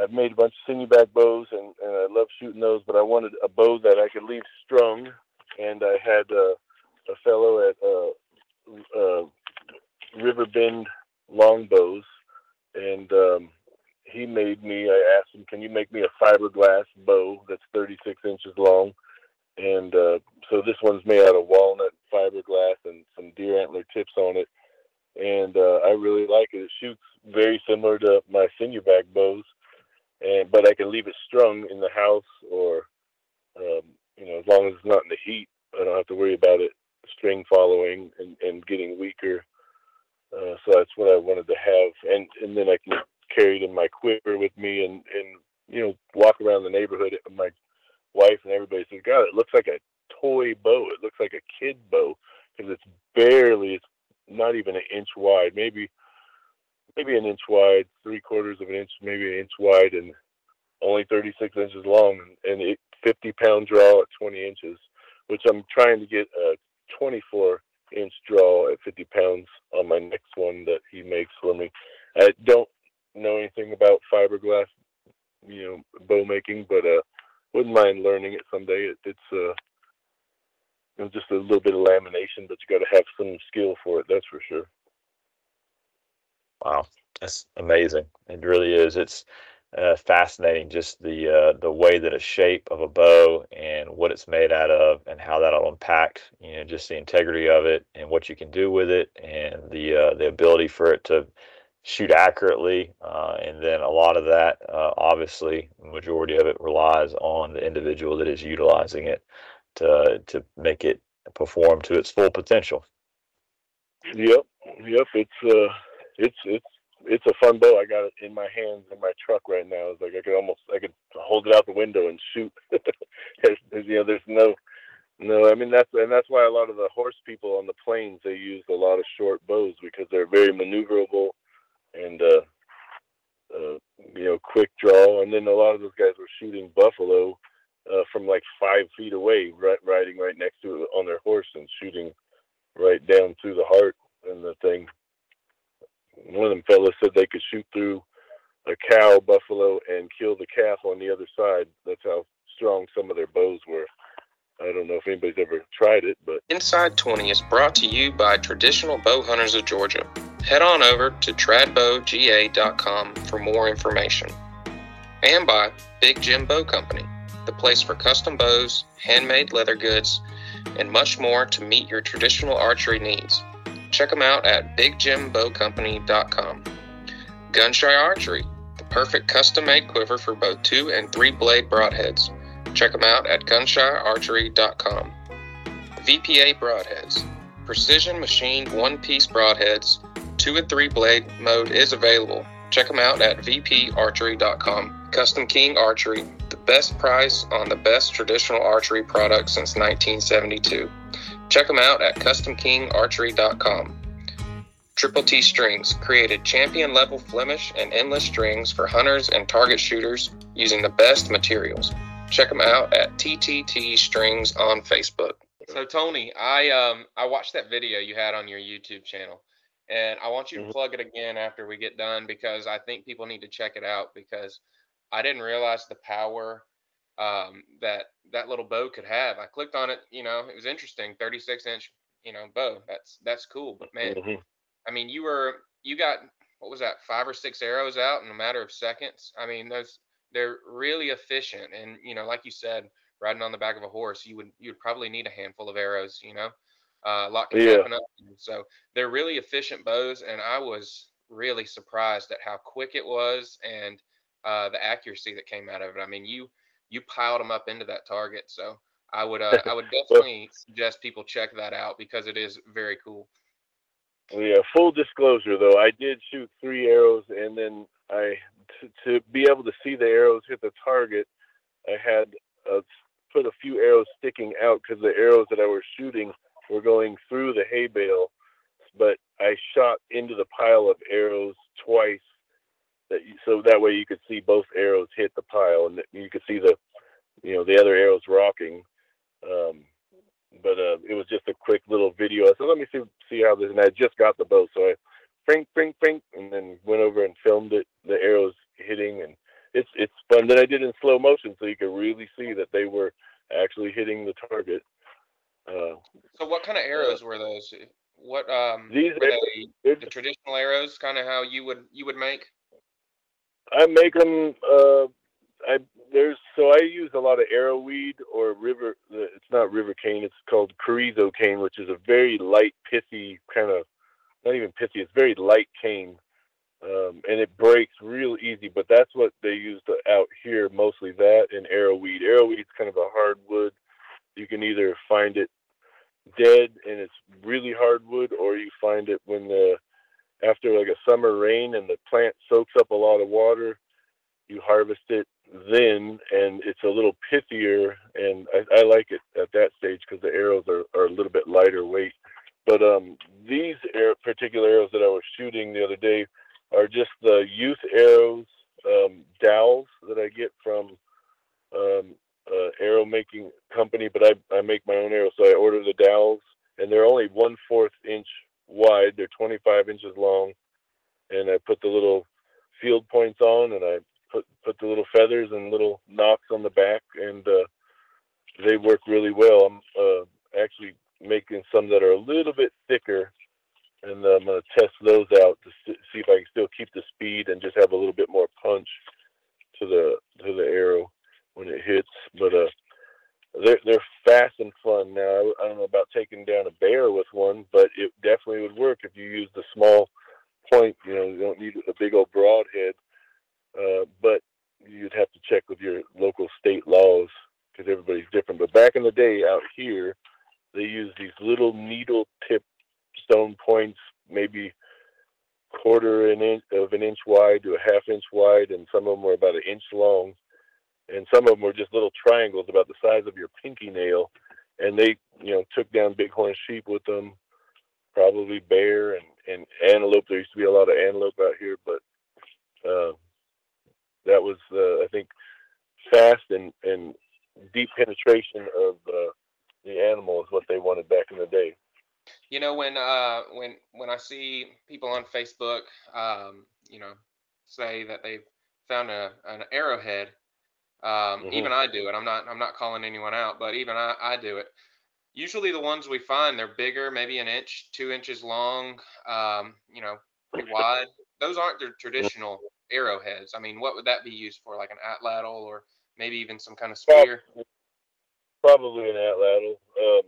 I've made a bunch of sinew back bows, and, and I love shooting those. But I wanted a bow that I could leave strung, and I had uh, a fellow at uh, uh, River Bend Longbows, and um, he made me. I asked him, "Can you make me a fiberglass bow that's 36 inches long?" And uh, so this one's made out of walnut fiberglass and some deer antler tips on it. And uh, I really like it. It shoots very similar to my sinew back bows, and but I can leave it strung in the house or, um, you know, as long as it's not in the heat, I don't have to worry about it string following and, and getting weaker. Uh, so that's what I wanted to have, and and then I can carry it in my quiver with me and and you know walk around the neighborhood. My wife and everybody says, "God, it looks like a toy bow. It looks like a kid bow because it's barely. It's not even an inch wide. Maybe maybe an inch wide, three quarters of an inch, maybe an inch wide, and only 36 inches long, and it 50 pound draw at 20 inches, which I'm trying to get a 24 inch draw at 50 pounds on my next one that he makes for me. I don't know anything about fiberglass, you know, bow making, but uh, wouldn't mind learning it someday. It, it's uh, you know, just a little bit of lamination, but you got to have some skill for it. That's for sure. Wow, that's amazing. It really is. It's uh, fascinating, just the uh, the way that a shape of a bow and what it's made out of, and how that'll impact, you know, just the integrity of it and what you can do with it, and the uh, the ability for it to shoot accurately. Uh, and then a lot of that, uh, obviously, the majority of it relies on the individual that is utilizing it to to make it perform to its full potential. Yep, yep. It's uh, it's it's it's a fun bow. I got it in my hands in my truck right now. It's like I could almost I could hold it out the window and shoot. you know, there's no no. I mean that's and that's why a lot of the horse people on the plains they use a lot of short bows because they're very maneuverable and uh, uh, you know, quick draw. And then a lot of those guys were shooting buffalo uh, from like five feet away, right, riding right next to it on their horse and shooting right down through the heart and the thing. One of them fellas said they could shoot through a cow buffalo and kill the calf on the other side. That's how strong some of their bows were. I don't know if anybody's ever tried it, but Inside 20 is brought to you by Traditional Bow Hunters of Georgia. Head on over to tradbowga.com for more information. And by Big Jim Bow Company, the place for custom bows, handmade leather goods, and much more to meet your traditional archery needs. Check them out at bigjimbowcompany.com. Gunshire Archery, the perfect custom made quiver for both two and three blade broadheads. Check them out at gunshirearchery.com. VPA Broadheads, precision machined one piece broadheads, two and three blade mode is available. Check them out at vparchery.com. Custom King Archery, the best price on the best traditional archery product since 1972. Check them out at customkingarchery.com. Triple T Strings created champion level Flemish and endless strings for hunters and target shooters using the best materials. Check them out at TTT Strings on Facebook. So Tony, I um I watched that video you had on your YouTube channel, and I want you to Mhm. plug it again after we get done because I think people need to check it out because I didn't realize the power um, that that little bow could have. I clicked on it, you know, it was interesting, 36 inch, you know, bow. That's that's cool, but man, Mhm. I mean, you were you got what was that five or six arrows out in a matter of seconds. I mean, those they're really efficient, and you know, like you said, riding on the back of a horse, you would you'd probably need a handful of arrows. You know, uh, a lot can Yeah. happen up. So they're really efficient bows, and I was really surprised at how quick it was and uh, the accuracy that came out of it. I mean, you you piled them up into that target. So I would uh, I would definitely suggest people check that out because it is very cool. Yeah, full disclosure though, I did shoot three arrows, and then I to, to be able to see the arrows hit the target, I had uh, put a few arrows sticking out because the arrows that I was shooting were going through the hay bale, but I shot into the pile of arrows twice, that you, so that way you could see both arrows hit the pile, and you could see the, you know, the other arrows rocking. Um, but uh, it was just a quick little video. I said, let me see see how this. And I just got the bow, so I frink, frink, frink, and then went over and filmed it. The arrows hitting, and it's it's fun. that I did in slow motion, so you could really see that they were actually hitting the target. Uh, So what kind of arrows were those? What um These were arrows- they the traditional arrows, kind of how you would you would make? I make them. Uh, I there's so I use a lot of arrowweed or river. It's not river cane. It's called carrizo cane, which is a very light, pithy kind of. Not even pithy. It's very light cane, um, and it breaks real easy. But that's what they use out here mostly. That and arrowweed. Arrowweed's kind of a hardwood. You can either find it dead and it's really hardwood, or you find it when the after like a summer rain and the plant soaks up a lot of water, you harvest it then, and it's a little pithier. And I, I like it at that stage because the arrows are, are a little bit lighter weight. But um, these air, particular arrows that I was shooting the other day are just the youth arrows um, dowels that I get from um, uh, arrow making company. But I, I make my own arrows, so I order the dowels, and they're only one fourth inch wide. They're 25 inches long, and I put the little field points on, and I put put the little feathers and little nocks on the back, and uh, they work really well. I'm uh, actually making some that are a little bit thicker, and uh, I'm going to test those out to see if I can still keep the speed and just have a little bit more punch to the to the arrow when it hits. But uh, they're they're fast and fun. Now I, I don't know about taking down a bear with one, but it definitely would work if you use the small point. You know, you don't need a big old broadhead, uh, but you'd have to check with your local state laws because everybody's different. But back in the day, out here, they used these little needle tip stone points, maybe quarter an inch of an inch wide to a half inch wide, and some of them were about an inch long some of them were just little triangles about the size of your pinky nail and they you know took down bighorn sheep with them probably bear and and antelope. There used to be a lot of antelope out here but uh that was uh, i think fast and and deep penetration of uh, the animal is what they wanted back in the day. You know, when uh when when I see people on Facebook, um, you know, say that they've found a an arrowhead, um, Mhm. even I do it. I'm not I'm not calling anyone out, but even I I do it. Usually the ones we find they're bigger, maybe an inch, two inches long, um, you know, pretty wide. Those aren't the traditional arrowheads. I mean, what would that be used for? Like an atlatl or maybe even some kind of spear? probably an atlatl. Um,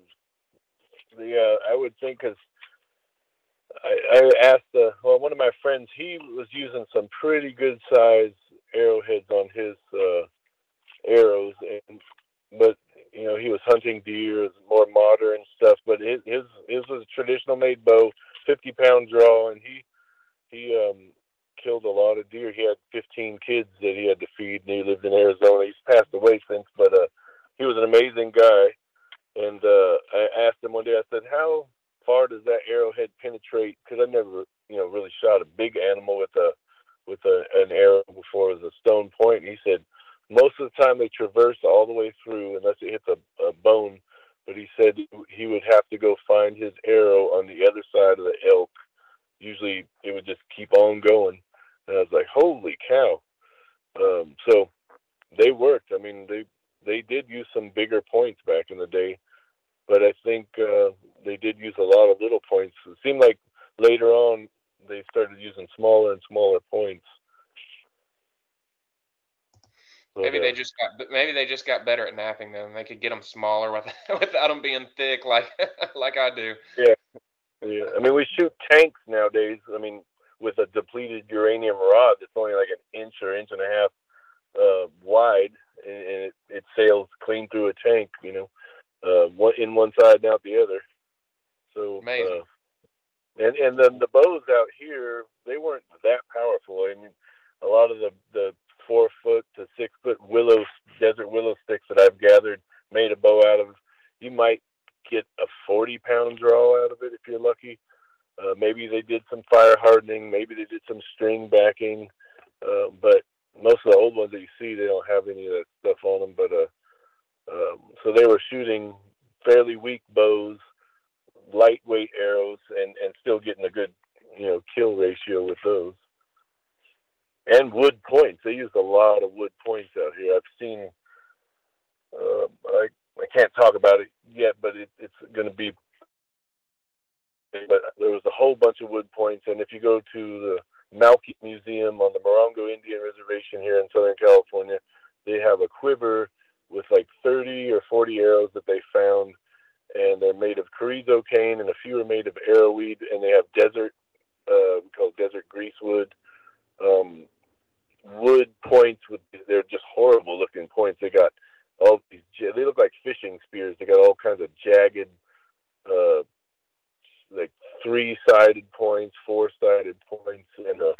the uh, I would think because I, I asked uh, well, one of my friends. He was using some pretty good size arrowheads on his uh, arrows, and but you know he was hunting deer, more modern stuff. But his his his was a traditional made bow, fifty pound draw, and he he um killed a lot of deer. He had 15 kids that he had to feed, and he lived in Arizona. He's passed away since, but uh, he was an amazing guy. And uh, I asked him one day. I said, "How far does that arrowhead penetrate? Because I never, you know, really shot a big animal with a with a, an arrow before was a stone point." And he said, "Most of the time they traverse all the way through unless it hits a, a bone." But he said he would have to go find his arrow on the other side of the elk. Usually, it would just keep on going. And I was like, "Holy cow!" Um, so they worked. I mean, they they did use some bigger points back in the day but I think uh, they did use a lot of little points. It seemed like later on they started using smaller and smaller points. Maybe they just got maybe they just got better at knapping them. They could get them smaller without, without them being thick like like I do. Yeah, yeah. I mean, we shoot tanks nowadays. I mean, with a depleted uranium rod that's only like an inch or inch and a half uh, wide, and, and it, it sails clean through a tank. You know, uh, one in one side and out the other. So amazing. Uh, and and then the bows out here, they weren't that powerful. I mean, a lot of the the four foot to six foot willow desert willow sticks that I've gathered made a bow out of. You might get a forty pound draw out of it if you're lucky. Uh, maybe they did some fire hardening. Maybe they did some string backing. Uh, but most of the old ones that you see, they don't have any of that stuff on them. But uh, um, so they were shooting fairly weak bows, lightweight arrows, and, and still getting a good, you know, kill ratio with those. And wood points. They used a lot of wood points out here. I've seen. Uh, I I can't talk about it yet, but it, it's going to be. But there was a whole bunch of wood points, and if you go to the Malki Museum on the Morongo Indian Reservation here in Southern California, they have a quiver with like 30 or 40 arrows that they found, and they're made of carrizo cane, and a few are made of arrowweed, and they have desert, uh, we call desert greasewood, um, wood points with they're just horrible looking points. They got all these they look like fishing spears. They got all kinds of jagged, uh, like three sided points, four sided points, and uh,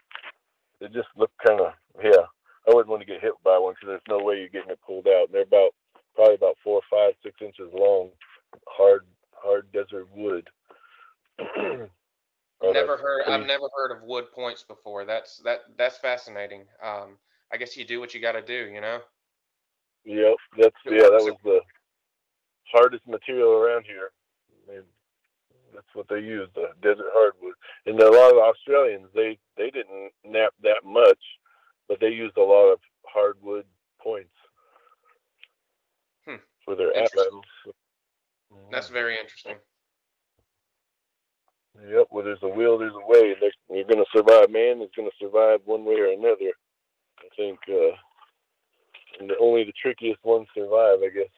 they just look kind of yeah I wouldn't want to get hit by one because there's no way you're getting it pulled out. And they're about probably about four, five, six inches long, hard, hard desert wood. never heard. I've never heard of wood points before. That's that. That's fascinating. Um, I guess you do what you got to do. You know. Yep. That's yeah. That was the hardest material around here. And that's what they used, the desert hardwood. And a lot of Australians, they they didn't knap that much but they used a lot of hardwood points hmm. for their atoms. That's very interesting. Yep. Well, there's a will, there's a way. You're going to survive. Man is going to survive one way or another. I think, uh, and only the trickiest ones survive, I guess.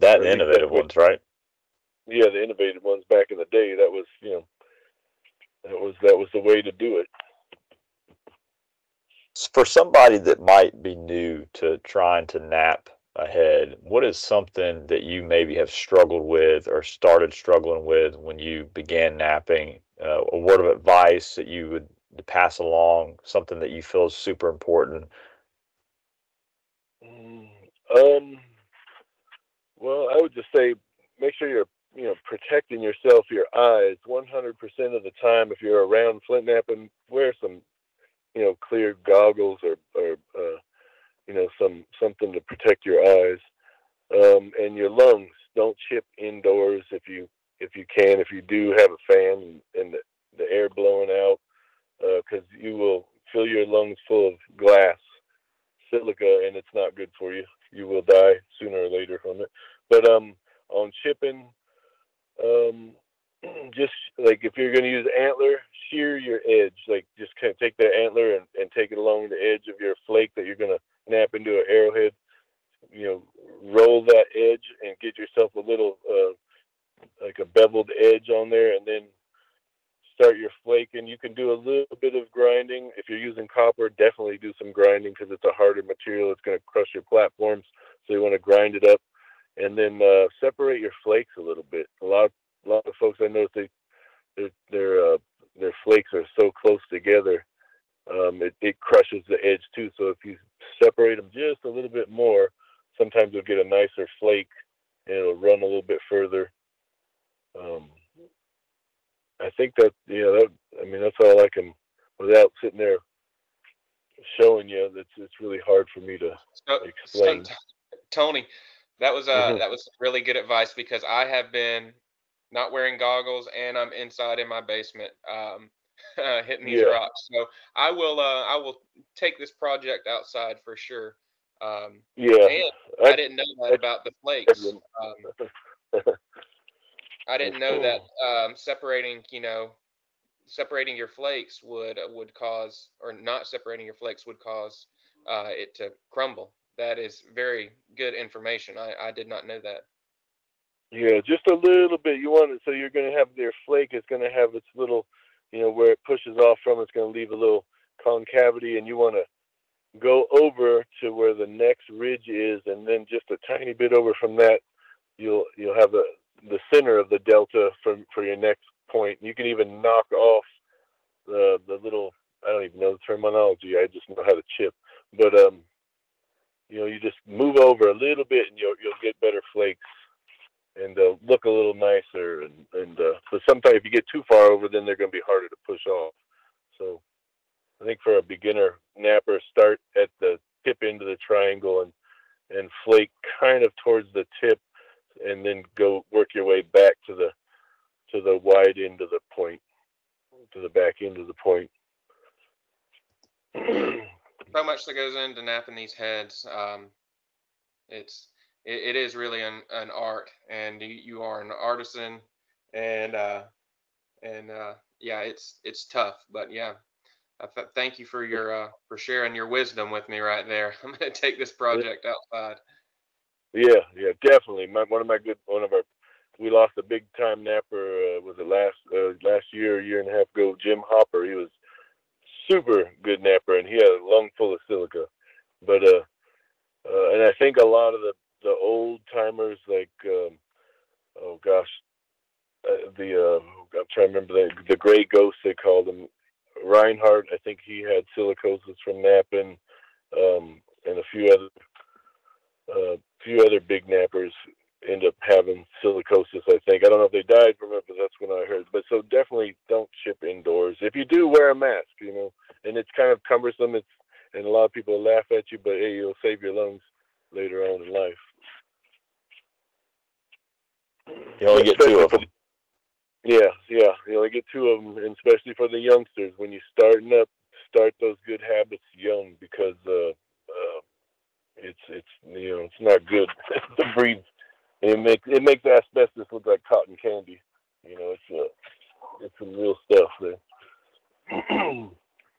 That innovative ones, right? Yeah, the innovative ones back in the day. That was, you know, that was that was the way to do it for somebody that might be new to trying to knap ahead, what is something that you maybe have struggled with or started struggling with when you began knapping? Uh, a word of advice that you would pass along, something that you feel is super important? Mm, um, well, I would just say make sure you're you know protecting yourself, your eyes, 100% of the time. If you're around flint knapping, wear some you know, clear goggles or, or uh, you know, some something to protect your eyes um, and your lungs. Don't chip indoors if you if you can. If you do have a fan and, the, the air blowing out, because uh, you will fill your lungs full of glass, silica, and it's not good for you. You will die sooner or later from it. But um, on chipping, um, just like if you're going to use antler, shear your edge. Like just kind of take that antler and, and take it along the edge of your flake that you're going to snap into an arrowhead, you know, roll that edge and get yourself a little uh, like a beveled edge on there, and then start your flaking. You can do a little bit of grinding if you're using copper. Definitely do some grinding because it's a harder material. It's going to crush your platforms, so you want to grind it up, and then uh, separate your flakes a little bit. A lot, of, a lot of folks I know, they their uh, their flakes are so close together um, it, it crushes the edge too. So if you separate them just a little bit more, sometimes you'll get a nicer flake, and it'll run a little bit further. Um, I think that yeah, that I mean that's all I can without sitting there showing you. That's it's really hard for me to so, explain. So, Tony, that was uh mm-hmm. that was really good advice because I have been not wearing goggles and I'm inside in my basement um, uh, hitting these yeah. rocks. So I will uh, I will take this project outside for sure. Um, yeah, I, I, didn't know that I, about the flakes. Um, I didn't know that um, separating, you know, separating your flakes would uh, would cause, or not separating your flakes would cause uh, it to crumble. That is very good information. I, I did not know that. Yeah, just a little bit. You want it so you're going to have their flake is going to have its little, you know, where it pushes off from. It's going to leave a little concavity, and you want to go over to where the next ridge is, and then just a tiny bit over from that, you'll you'll have the the center of the delta for for your next point. You can even knock off the the little I don't even know the terminology. I just know how to chip, but um, you know, you just move over a little bit and you'll you'll get better flakes and uh, look a little nicer. And and uh, but sometimes if you get too far over, then they're going to be harder to push off. So I think for a beginner knapper, start at the tip end of the triangle and and flake kind of towards the tip and then go work your way back to the to the wide end of the point, to the back end of the point. so much that goes into knapping these heads. Um, it's it, it is really an, an art, and you, you are an artisan, and uh, and uh, yeah, it's it's tough, but yeah. Th- thank you for your uh, for sharing your wisdom with me right there. I'm going to take this project outside. Yeah, yeah, definitely. My, one of my good, one of our, we lost a big time knapper. Uh, was it last uh, last year, a year and a half ago? Jim Hopper. He was super good knapper, and he had a lung full of silica. But uh, uh and I think a lot of the the old timers, like um, oh gosh, uh, the uh, I'm trying to remember the the gray ghost they called him. Reinhardt, I think he had silicosis from knapping, um, and a few other uh, few other big knappers end up having silicosis. I think I don't know if they died from it, but that's when I heard. But so definitely don't ship indoors. If you do, wear a mask. You know, and it's kind of cumbersome. It's and a lot of people laugh at you, but hey, you'll save your lungs later on in life. You only get two of them. Them, and especially for the youngsters. When you're starting up, start those good habits young because uh, uh, it's it's you know it's not good to breathe. It makes it makes asbestos look like cotton candy. You know, it's uh, it's some real stuff there.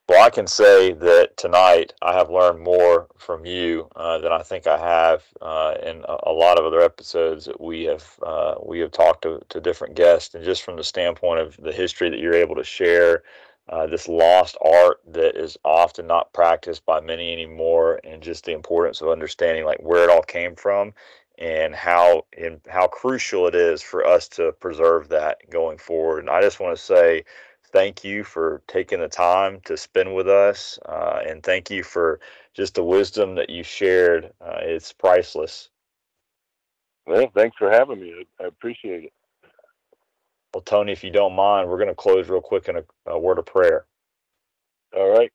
well, I can say that tonight I have learned more from you uh, than I think I have uh, in a, a, lot of other episodes that we have uh, we have talked to, to different guests, and just from the standpoint of the history that you're able to share uh, this lost art that is often not practiced by many anymore, and just the importance of understanding like where it all came from and how and how crucial it is for us to preserve that going forward. And I just want to say thank you for taking the time to spend with us, uh, and thank you for just the wisdom that you shared. Uh, it's priceless. Well, thanks for having me. Appreciate it. Well, Tony, if you don't mind, we're going to close real quick in a, a word of prayer. All right.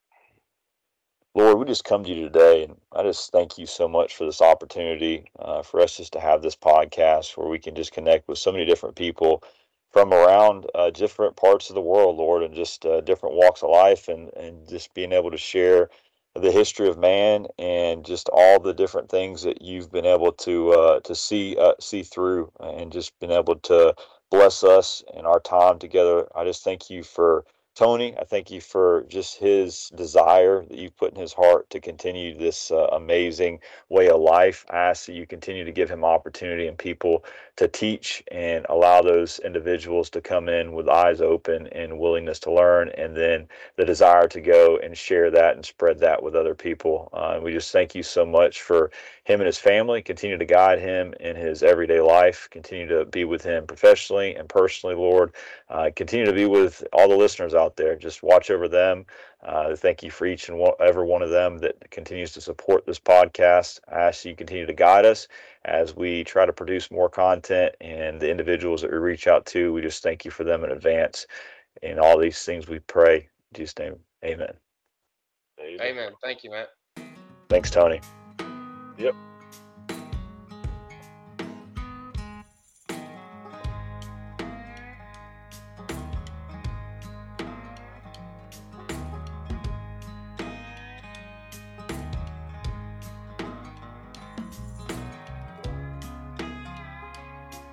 Lord, we just come to you today, and I just thank you so much for this opportunity uh, for us just to have this podcast where we can just connect with so many different people from around uh, different parts of the world, Lord, and just uh, different walks of life, and and just being able to share the history of man and just all the different things that you've been able to uh, to see uh, see through, and just been able to bless us in our time together. I just thank you for Tony, I thank you for just his desire that you've put in his heart to continue this uh, amazing way of life. I ask that you continue to give him opportunity and people to teach and allow those individuals to come in with eyes open and willingness to learn, and then the desire to go and share that and spread that with other people. Uh, and we just thank you so much for him and his family. Continue to guide him in his everyday life. Continue to be with him professionally and personally, Lord. Uh, continue to be with all the listeners out there. Just watch over them. Uh, thank you for each and one, every one of them that continues to support this podcast. I ask you continue to guide us as we try to produce more content and the individuals that we reach out to. We just thank you for them in advance. And all these things we pray. In Jesus' name, amen. Amen. Thank you, Matt. Thanks, Tony. Yep.